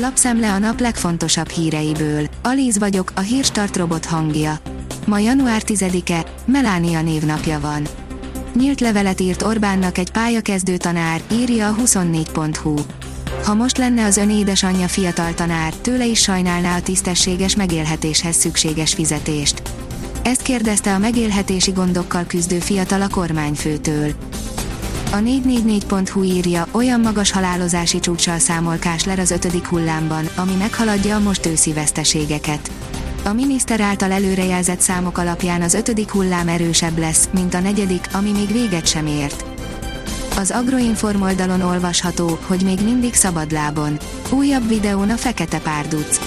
Lapszemle a nap legfontosabb híreiből. Alíz vagyok, a hírstart robot hangja. Ma január 10-e, Melánia névnapja van. Nyílt levelet írt Orbánnak egy pályakezdő tanár, írja a 24.hu. Ha most lenne az ön édesanyja fiatal tanár, tőle is sajnálná a tisztességes megélhetéshez szükséges fizetést. Ezt kérdezte a megélhetési gondokkal küzdő fiatal a kormányfőtől. A 444.hu írja, olyan magas halálozási csúcssal számol Kásler az ötödik hullámban, ami meghaladja a most őszi veszteségeket. A miniszter által előrejelzett számok alapján az ötödik hullám erősebb lesz, mint a negyedik, ami még véget sem ért. Az Agroinform oldalon olvasható, hogy még mindig szabadlábon. Újabb videón a fekete párduc.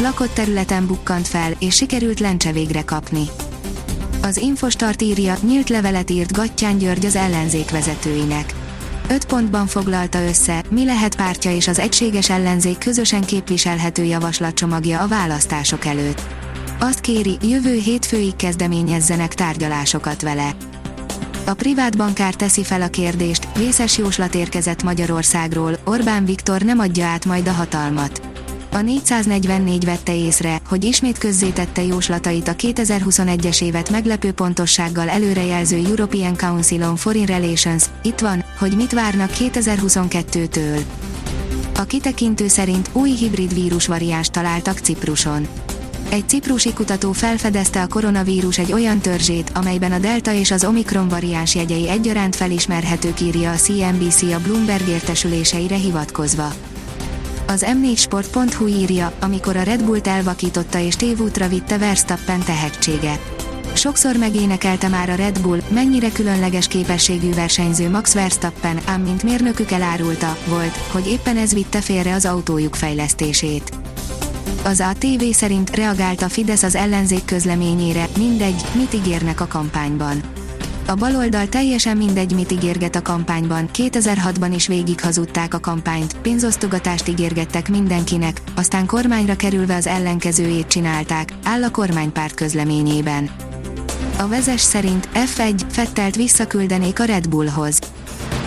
Lakott területen bukkant fel, és sikerült lencse végre kapni. Az Infostart írja, nyílt levelet írt Gattyán György az ellenzék vezetőinek. Öt pontban foglalta össze, mi lehet pártja és az egységes ellenzék közösen képviselhető javaslatcsomagja a választások előtt. Azt kéri, jövő hétfőig kezdeményezzenek tárgyalásokat vele. A privát bankár teszi fel a kérdést, vészes jóslat érkezett Magyarországról, Orbán Viktor nem adja át majd a hatalmat. A 444 vette észre, hogy ismét közzétette jóslatait a 2021-es évet meglepő pontossággal előrejelző European Council on Foreign Relations. Itt van, hogy mit várnak 2022-től. A kitekintő szerint új hibrid vírus variáns találtak Cipruson. Egy ciprusi kutató felfedezte a koronavírus egy olyan törzsét, amelyben a delta és az omikron variáns jegyei egyaránt felismerhetők írja a CNBC a Bloomberg értesüléseire hivatkozva. Az m4sport.hu írja, amikor a Red Bullt elvakította és tévútra vitte Verstappen tehetsége. Sokszor megénekelte már a Red Bull, mennyire különleges képességű versenyző Max Verstappen, ám mint mérnökük elárulta, volt, hogy éppen ez vitte félre az autójuk fejlesztését. Az ATV szerint reagált a Fidesz az ellenzék közleményére, mindegy, mit ígérnek a kampányban. A baloldal teljesen mindegy, mit ígérget a kampányban, 2006-ban is végig hazudták a kampányt, pénzosztogatást ígérgettek mindenkinek, aztán kormányra kerülve az ellenkezőjét csinálták, áll a kormánypárt közleményében. A vezes szerint F1 Fettelt visszaküldenék a Red Bullhoz.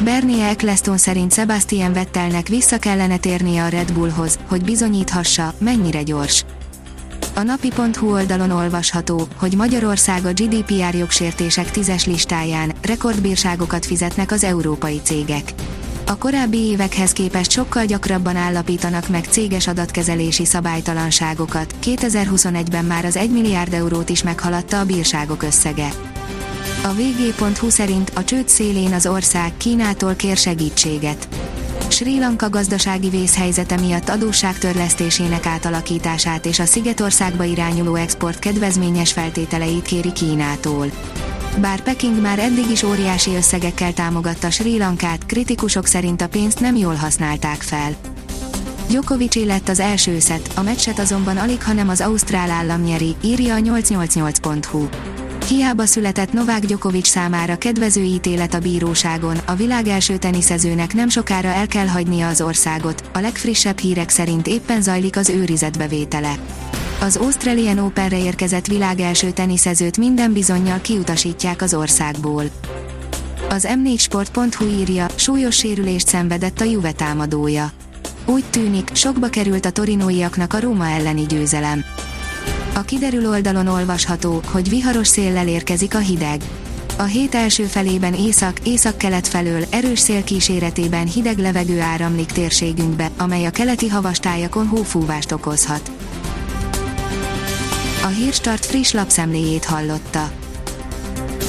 Bernie Eccleston szerint Sebastian Vettelnek vissza kellene térnie a Red Bullhoz, hogy bizonyíthassa, mennyire gyors. A napi.hu oldalon olvasható, hogy Magyarország a GDPR jogsértések tízes listáján rekordbírságokat fizetnek az európai cégek. A korábbi évekhez képest sokkal gyakrabban állapítanak meg céges adatkezelési szabálytalanságokat, 2021-ben már az 1 milliárd eurót is meghaladta a bírságok összege. A vg.hu szerint a csőd szélén az ország Kínától kér segítséget. Sri Lanka gazdasági vészhelyzete miatt adósságtörlesztésének átalakítását és a Szigetországba irányuló export kedvezményes feltételeit kéri Kínától. Bár Peking már eddig is óriási összegekkel támogatta Sri Lankát, kritikusok szerint a pénzt nem jól használták fel. Djokovic lett az első szett, a meccset azonban alig, hanem az ausztrál állam nyeri, írja a 888.hu. Hiába született Novák Djokovic számára kedvező ítélet a bíróságon, a világ első teniszezőnek nem sokára el kell hagynia az országot, a legfrissebb hírek szerint éppen zajlik az őrizetbevétele. Az Australian Openre érkezett világ első teniszezőt minden bizonyal kiutasítják az országból. Az m4sport.hu írja, súlyos sérülést szenvedett a Juve támadója. Úgy tűnik, sokba került a torinóiaknak a Róma elleni győzelem. A kiderül oldalon olvasható, hogy viharos széllel érkezik a hideg. A hét első felében észak, észak-kelet felől erős szél kíséretében hideg levegő áramlik térségünkbe, amely a keleti havastájakon hófúvást okozhat. A Hírstart friss lapszemléjét hallotta.